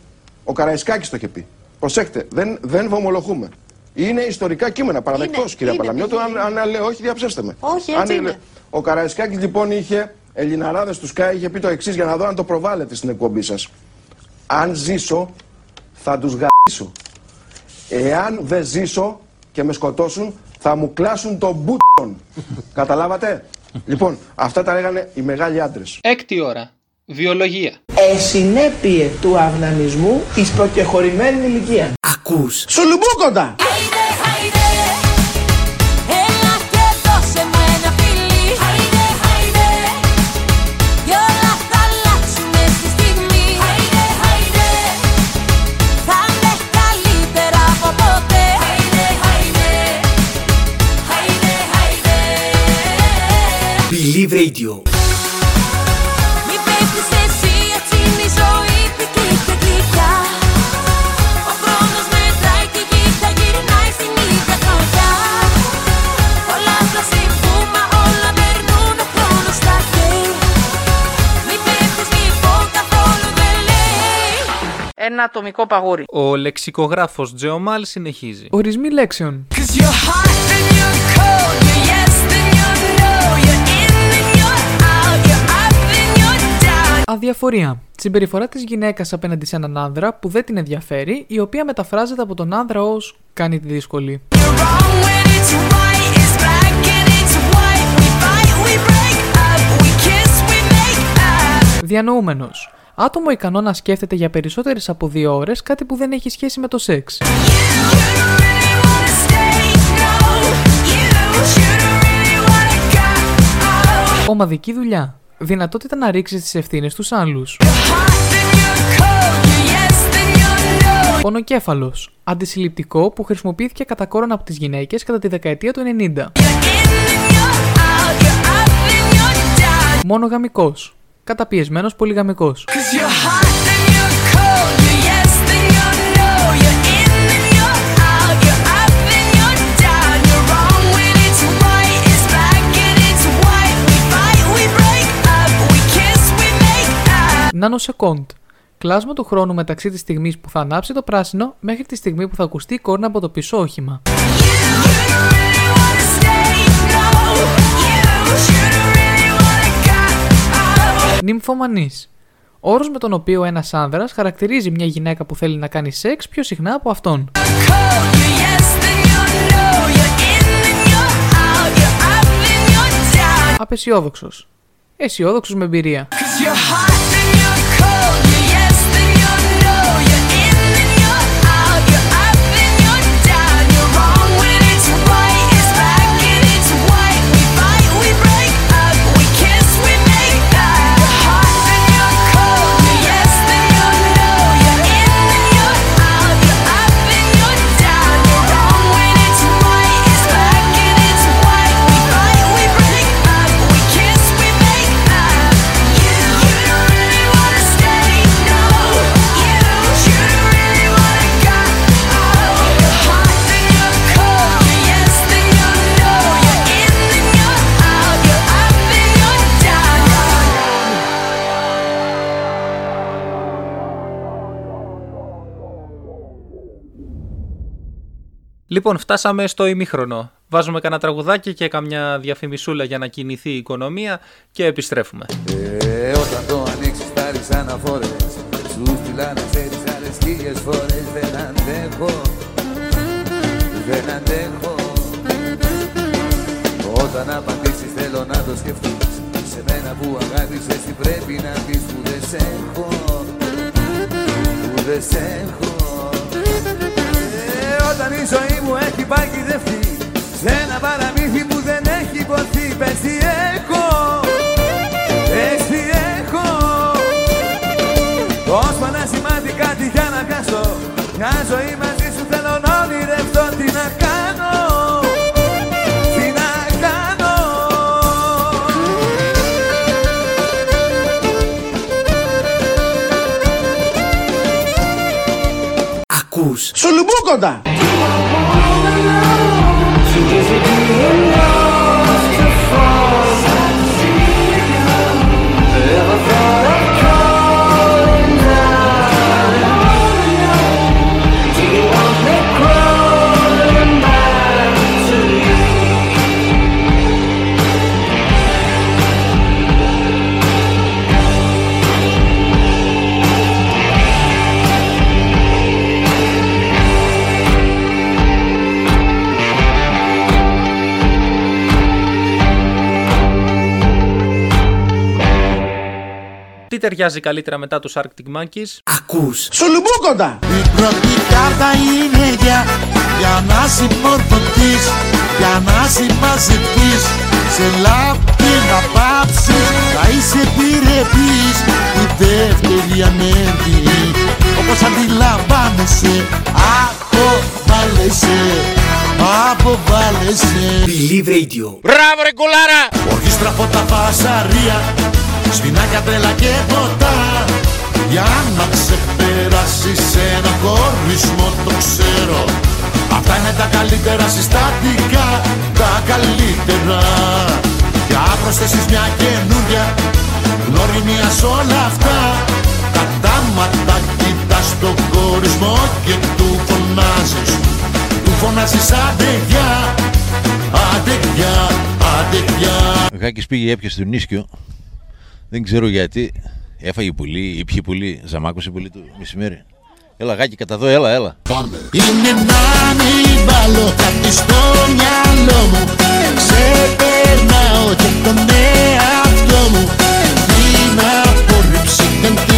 ο Καραϊσκάκης το είχε πει. Προσέξτε, δεν, δεν βομολογούμε. Είναι ιστορικά κείμενα, παραδεκτός κυρία είναι, Παλαμιώτου. είναι. Αν, αν λέω όχι, διαψεύστε με. Όχι, Αν έτσι είναι. Ο Καραϊσκάκης λοιπόν είχε Ελληναράδες του ΣΚΑ, είχε πει το εξής για να δω αν το προβάλλετε στην εκπομπή σας. Αν ζήσω, θα τους γαμίσω. Εάν δεν ζήσω και με σκοτώσουν, θα μου κλάσουν τον μπούτον. Καταλάβατε; λοιπόν, αυτά τα λέγανε οι μεγάλοι άντρες. Έκτη ώρα. Βιολογία. Εσυνέπειε του αυνανισμού εις προκεχωρημένης ηλικίας. Ακούς. Σουλουμπούκοντα! Δεν λέει Ένα ατομικό παγούρι. Ο λεξικογράφος Τζεωμάλ συνεχίζει. Ορισμοί λέξεων. Αδιαφορία. Συμπεριφορά της γυναίκας απέναντι σε έναν άνδρα που δεν την ενδιαφέρει, η οποία μεταφράζεται από τον άνδρα ως κάνει τη δύσκολη. Διανοούμενος. Άτομο ικανό να σκέφτεται για περισσότερες από δύο ώρες κάτι που δεν έχει σχέση με το σεξ. Ομαδική δουλειά. Δυνατότητα να ρίξεις τις ευθύνες στους άλλους. Πονοκέφαλος. Αντισυλληπτικό που χρησιμοποιήθηκε κατά κόρον από τις γυναίκες κατά τη δεκαετία του 90. Μονογαμικός. Καταπιεσμένος πολυγαμικός. Νανοσεκόντ. Κλάσμα του χρόνου μεταξύ της στιγμής που θα ανάψει το πράσινο μέχρι τη στιγμή που θα ακουστεί η κόρνα από το πίσω όχημα. Νυμφομανής. Όρος με τον οποίο ένας άνδρας χαρακτηρίζει μια γυναίκα που θέλει να κάνει σεξ πιο συχνά από αυτόν. Απεσιόδοξος. Αισιόδοξος με εμπειρία. Λοιπόν, φτάσαμε στο ημίχρονο. Βάζουμε κανένα τραγουδάκι και καμιά διαφημισούλα για να κινηθεί η οικονομία και επιστρέφουμε. Ε, όταν το ανοίξεις πάρεις αναφορές. Σου στείλανε ξέρεις άλλες χίλιες φορές. Δεν αντέχω. Δεν αντέχω. Όταν απαντήσεις θέλω να το σκεφτείς. Σε μένα που αγάπησες τι πρέπει να πεις που δεν σε έχω. Που δεν σε έχω. Ε, Όταν η ζωή μου έχει παγιδευτεί Σε ένα παραμύθι που δεν έχει ποθεί Πες τι έχω. Πες τι έχω. Κόσμο να σημάδι κάτι για να πιάσω. Μια ζωή μαζί σου θέλω να ονειρευτώ. Τι να κάνω. Τι να κάνω. Ακούς. Σουλουμπούκοντα! Ταιριάζει καλύτερα μετά τους Arctic Monkeys? Ακούς Σουλουμπούκοντα! Η πρώτη κάρτα είναι για, για να συμμορφωθείς Για να συμμαζευτείς Σε λάπη να πάψεις Να είσαι επιρρεπής Η δεύτερη ανέβη Όπως αντιλαμβάνεσαι Αχω βάλεσαι αποβάλλεσαι Believe Radio. Μπράβο ρε κουλάρα Ορχήστρα από τα πασαρία Σφινάκια τρέλα και ποτά. Για να ξεπεράσεις ένα χωρισμό το ξέρω. Αυτά είναι τα καλύτερα συστατικά Τα καλύτερα. Για προσθέσεις μια καινούρια Γνωριμία σ' όλα αυτά. Κατάματα κοιτάς τον χωρισμό Και του φωνάζεις. Του φωνάζεις άντε γεια Άντε γεια, άντε γεια Ο Γάκης πήγε έπιασε τον ίσκιο. Δεν ξέρω γιατί. Έφαγε πουλί ή πιει πουλί. Ζαμάκωσε πουλί του μεσημέρι. Έλα Γάκη κατά εδώ, έλα, έλα. Είναι να μην βάλω κάτι στο μυαλό μου Ξεπερνάω και τον εαυτό μου Την απόρριψη δεν την αντέχω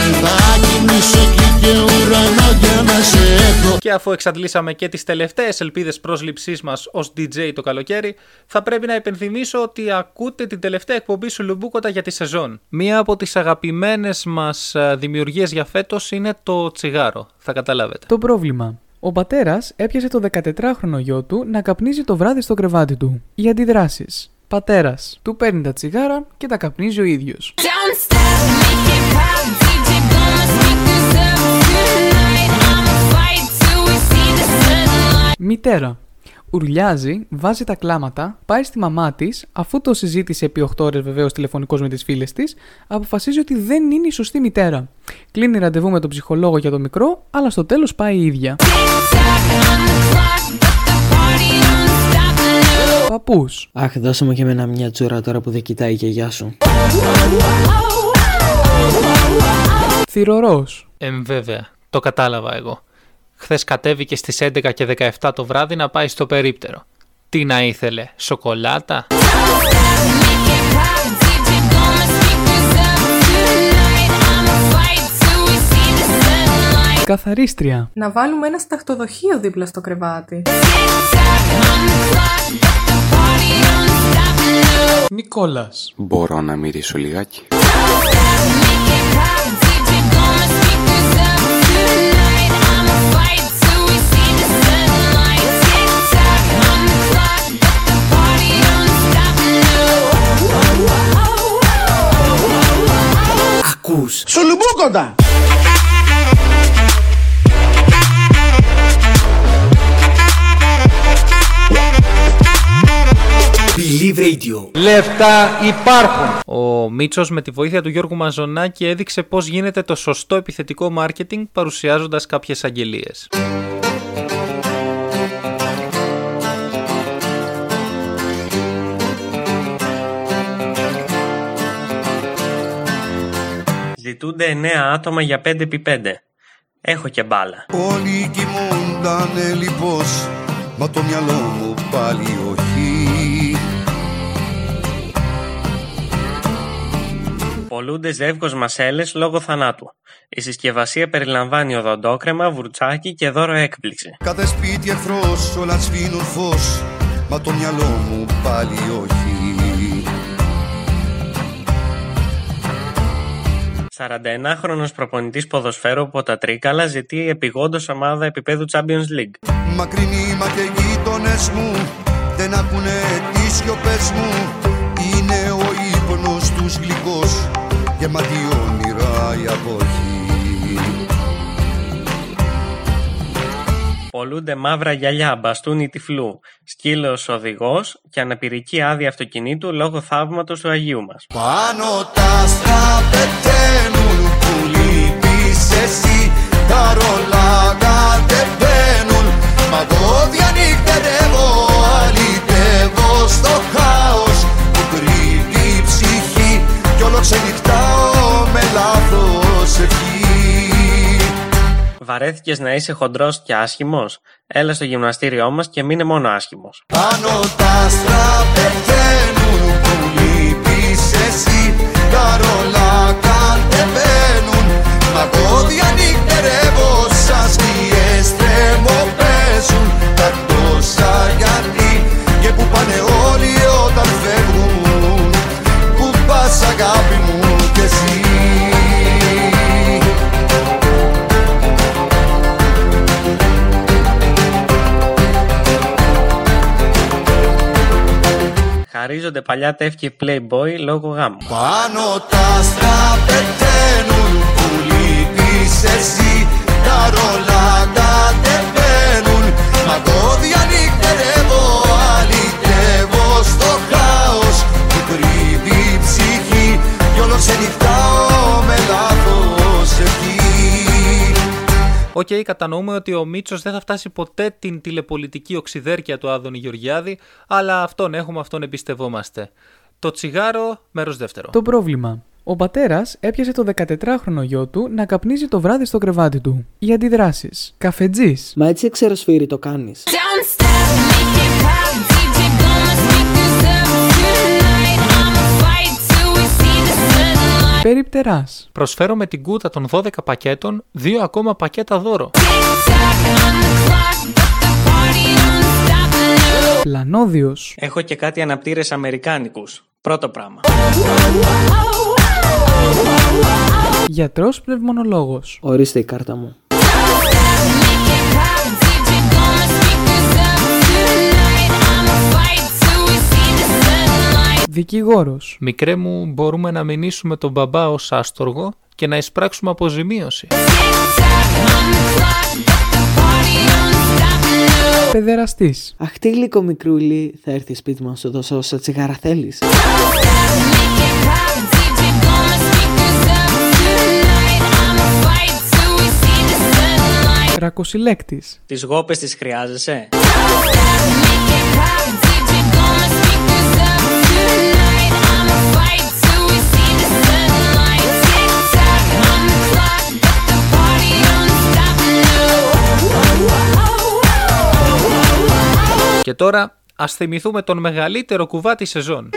Θα κοιμήσω εκεί και ουρανό για να σε έχω Και αφού εξαντλήσαμε και τις τελευταίες ελπίδες πρόσληψής μας ως DJ το καλοκαίρι, θα πρέπει να υπενθυμίσω ότι ακούτε την τελευταία εκπομπή σου Λουμπούκοτα για τη σεζόν. Μία από τις αγαπημένες μας ε, δημιουργίες για φέτος είναι το τσιγάρο, θα καταλάβετε. Το πρόβλημα. Ο πατέρας έπιασε το 14χρονο γιο του να καπνίζει το βράδυ στο κρεβάτι του. Οι αντιδράσεις. Πατέρας. Του παίρνει τα τσιγάρα και τα καπνίζει ο ίδιος. Μητέρα. Ουρλιάζει, βάζει τα κλάματα, πάει στη μαμά της, αφού το συζήτησε επί 8 ώρες βεβαίως τηλεφωνικώ με τις φίλες της, αποφασίζει ότι δεν είναι η σωστή μητέρα. Κλείνει ραντεβού με τον ψυχολόγο για το μικρό, αλλά στο τέλος πάει η ίδια. Παππούς. Αχ, δώσε μου και εμένα μια τσούρα τώρα που δεν κοιτάει η γιαγιά σου. Θηρορός. Εμ βέβαια, το κατάλαβα εγώ. Χθες κατέβηκε στις 11 και 17 το βράδυ να πάει στο περίπτερο. Τι να ήθελε, σοκολάτα; Καθαρίστρια. Να βάλουμε ένα σταχτοδοχείο δίπλα στο κρεβάτι. Νικόλας. Μπορώ να μυρίσω λιγάκι. Ακούς. Σουλουμπούκοντα! Believe Radio. Λεφτά υπάρχουν. Ο Μίτσος με τη βοήθεια του Γιώργου Μαζονάκη έδειξε πώς γίνεται το σωστό επιθετικό μάρκετινγκ παρουσιάζοντας κάποιες αγγελίες. Ζητούνται 9 άτομα για 5x5. Έχω και μπάλα. Όλοι κοιμούντανε λιπός Μα το μυαλό μου πάλι όχι Πολλούνται ζεύγος μασέλες λόγω θανάτου. Η συσκευασία περιλαμβάνει οδοντόκρεμα, βουρτσάκι και δώρο έκπληξη. Κάθε σπίτι εχθρός όλα σβήνουν φως Μα το μυαλό μου πάλι όχι 41χρονος προπονητής ποδοσφαίρου από τα Τρίκαλα ζητεί επιγόντως ομάδα επίπεδου Champions League. Μακρινοί μα και γείτονες μου Δεν ακούνε τις σιωπές μου Είναι ο ύπνος τους γλυκός Γεμάτη όνειρα η αποχή Πολλούνται μαύρα γυαλιά, μπαστούνι τυφλού, σκύλος οδηγός και αναπηρική άδεια αυτοκινήτου λόγω θαύματος του Αγίου μας. Πάνω τα άστρα πεταίνουν που λείπεις εσύ. Τα ρολά κατεβαίνουν Μα εγώ διανύκτερεύω αλυτεύω στο χάος. Που κρύβει η ψυχή κι όλο ξενυχτάω με λάθος ευχή Βαρέθηκες να είσαι χοντρός και άσχημος; Έλα στο γυμναστήριό μας και μείνε μόνο άσχημος. Πάνω τα άστρα Χαρίζονται παλιά τεύχη Playboy λόγω γάμου. Πάνω τα άστρα πεταίνουν που λείπεις εσύ. Τα ρολά τα τεπαίνουν Μα το διανυκτερεύω αλυτεύω στο χάος. Που κρύβει η ψυχή κι όλος ξενυχτάω Οκ, κατανοούμε ότι ο Μίτσος δεν θα φτάσει ποτέ την τηλεπολιτική οξυδέρκεια του Άδωνη Γεωργιάδη, αλλά αυτόν έχουμε, αυτόν εμπιστευόμαστε. Το τσιγάρο, μέρος δεύτερο. Το πρόβλημα. Ο πατέρας έπιασε το 14χρονο γιο του να καπνίζει το βράδυ στο κρεβάτι του. Οι αντιδράσεις. Καφετζής. Μα έτσι εξεροσφύρι το κάνεις. Περιπτερά. Προσφέρω με την κούτα των 12 πακέτων δύο ακόμα πακέτα δώρο. Πλανόδιο. Έχω και κάτι αναπτήρες αμερικάνικους. Πρώτο πράγμα. Γιατρός πνευμονολόγος. Ορίστε η κάρτα μου. Δικηγόρος. Μικρέ μου, μπορούμε να μηνύσουμε τον μπαμπά ως άστοργο και να εισπράξουμε αποζημίωση. Παιδεραστής. Αχ, τι γλυκό μικρούλι, θα έρθει σπίτι μου να σου δώσω όσα τσιγάρα θέλεις. Ρακοσυλλέκτης. Τις γόπες τις χρειάζεσαι; Και τώρα ας θυμηθούμε τον μεγαλύτερο κουβά της σεζόν.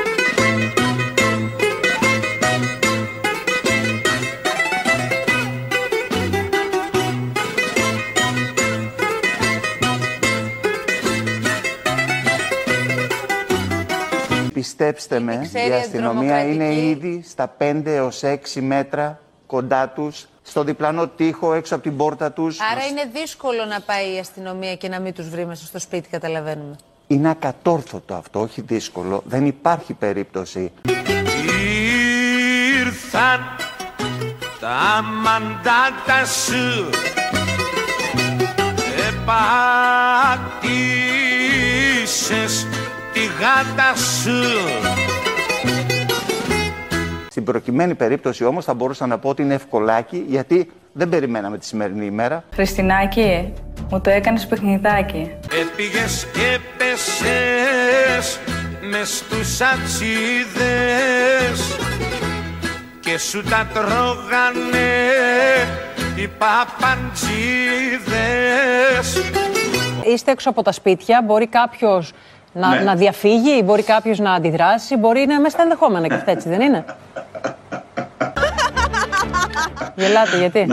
Πιστέψτε με, ξέρει η αστυνομία είναι αντιδρομοκρατική. ήδη στα 5 έως 6 μέτρα κοντά τους, στο διπλανό τοίχο έξω από την πόρτα τους. Άρα είναι δύσκολο να πάει η αστυνομία και να μην τους βρει μέσα στο σπίτι, καταλαβαίνουμε. Είναι ακατόρθωτο αυτό, όχι δύσκολο. Δεν υπάρχει περίπτωση. Ήρθαν τα μαντάτα σου Επατήσες τη γάτα σου Στην προκειμένη περίπτωση όμως θα μπορούσα να πω ότι είναι ευκολάκι, γιατί δεν περιμέναμε τη σημερινή ημέρα. Χριστινάκη, μου το έκανες παιχνιδάκι. Έπηγες και πέσες μες στους ατσίδες και σου τα τρώγανε οι παπαντζίδες Είστε έξω από τα σπίτια, μπορεί κάποιος να, Ναι. να διαφύγει, μπορεί κάποιος να αντιδράσει, μπορεί να είναι μέσα στα ενδεχόμενα και αυτά, έτσι δεν είναι; Γελάτε, γιατί;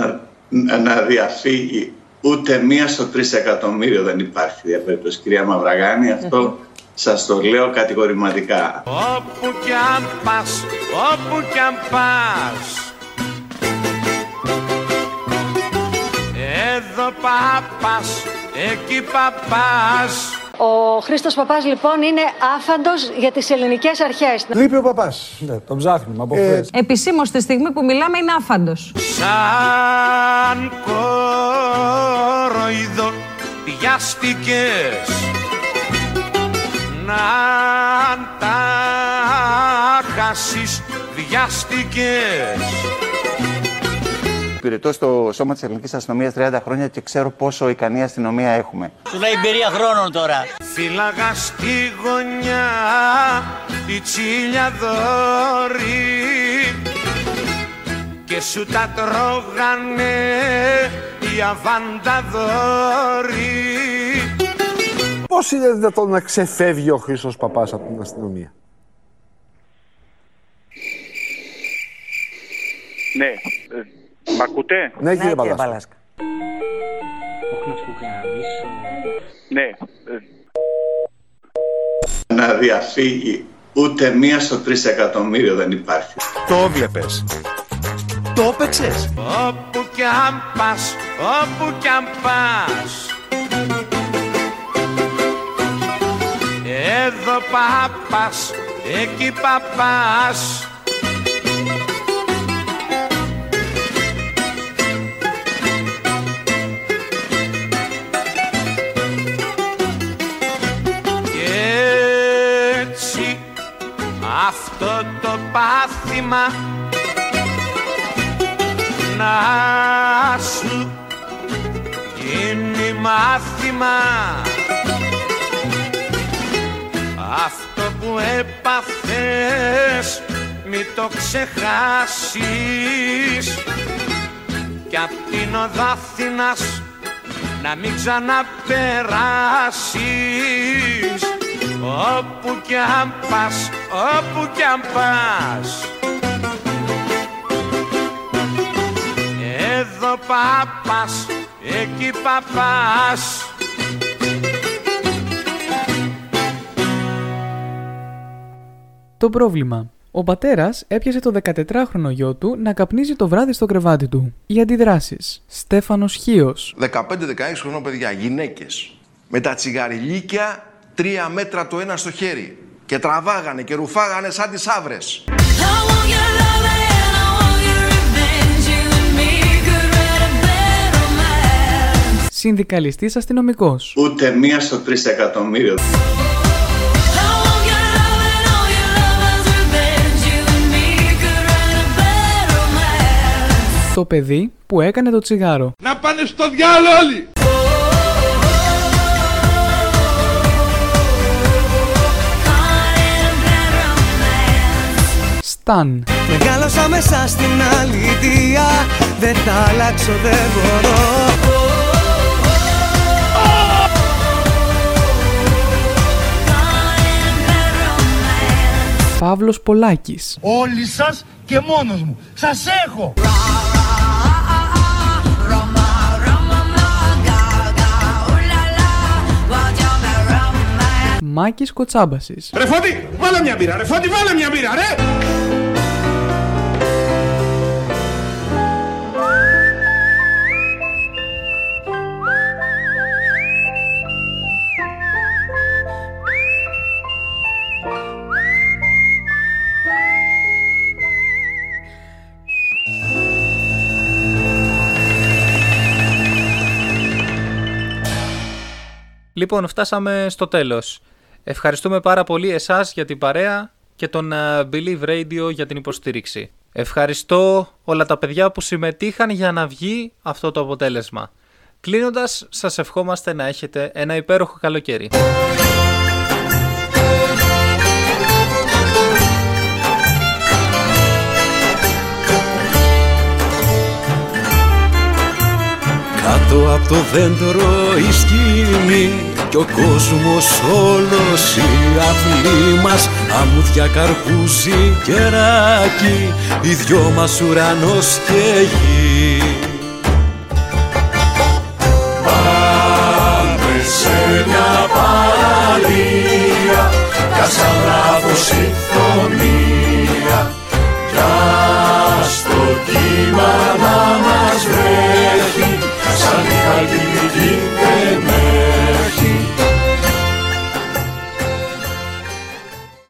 να, να διαφύγει ούτε μία στο τρεις εκατομμύριο δεν υπάρχει διαπέριτος κυρία Μαυραγάνη αυτό σας το λέω κατηγορηματικά Όπου κι αν πας, όπου κι αν πας Εδώ παπάς, εκεί παπάς Ο Χρήστος Παπάς λοιπόν είναι άφαντος για τις ελληνικές αρχές. Λείπει ο παπάς. Ναι, τον ψάχνουμε από χθες. Επισήμως τη στιγμή που μιλάμε είναι άφαντος. Σαν κοροϊδό πιάστηκες Να τα χάσεις βιάστηκες Υπηρετώ στο σώμα της ελληνικής αστυνομίας 30 χρόνια και ξέρω πόσο ικανή αστυνομία έχουμε. Σου λέει εμπειρία χρόνων τώρα Φύλαγα στη γωνιά τη τσίλια δόρη και σου τα τρώγανε οι αβανταδόροι Πώς είναι δυνατόν να ξεφεύγει ο Χρήστος Παπάς από την αστυνομία; Ναι. Ε, μ' ακούτε; Ναι, κύριε Παλάσκα. Ναι. Ε, να διαφύγει ούτε μία στο τρεις εκατομμύριο δεν υπάρχει Το βλέπες. Το έπαιξες Όπου κι αν πας, όπου κι αν πας Εδώ παπάς, εκεί παπάς αυτό το πάθημα. Να σου γίνει μάθημα. Αυτό που έπαθες μη το ξεχάσεις. Κι απ' την οδάθηνας να μην ξαναπεράσεις όπου κι αν πας, όπου κι αν πας Εδώ πάπας, εκεί παπάς Το πρόβλημα. Ο πατέρας έπιασε το 14χρονο γιο του να καπνίζει το βράδυ στο κρεβάτι του. Οι αντιδράσεις. Στέφανος Χίος. 15-16 χρονών παιδιά, γυναίκες. Με τα τσιγαριλίκια τρία μέτρα το ένα στο χέρι. Και τραβάγανε και ρουφάγανε σαν τις άβρες. Συνδικαλιστής αστυνομικός. Ούτε μία στο τρισεκατομμύριο. Το παιδί που έκανε το τσιγάρο. Να πάνε στο διάλο όλοι! Σταν. Μεγάλωσα μέσα στην αλήθεια Δεν θα αλλάξω, δεν μπορώ Παύλος Πολάκης. Όλοι σας και μόνος μου. Σας έχω! Μάκης Κοτσάμπασης. Ρε Φώτη, βάλε μια μπύρα, ρε Φώτη, βάλε μια μπύρα, ρε! Λοιπόν, φτάσαμε στο τέλος. Ευχαριστούμε πάρα πολύ εσάς για την παρέα και τον ε, Believe Radio για την υποστήριξη. Ευχαριστώ όλα τα παιδιά που συμμετείχαν για να βγει αυτό το αποτέλεσμα. Κλείνοντας, σας ευχόμαστε να έχετε ένα υπέροχο καλοκαίρι. Κάτω από το δέντρο η σκηνή κι ο κόσμος όλος η αυλή μας. Αμμούδια καρπούζι κεράκι οι δυο μας ουρανός και γη. Πάμε σε μια παραλία κασαλάβος η θωνία στο κύμα να μας βρέχει σαν η χαλκιδική τεμένη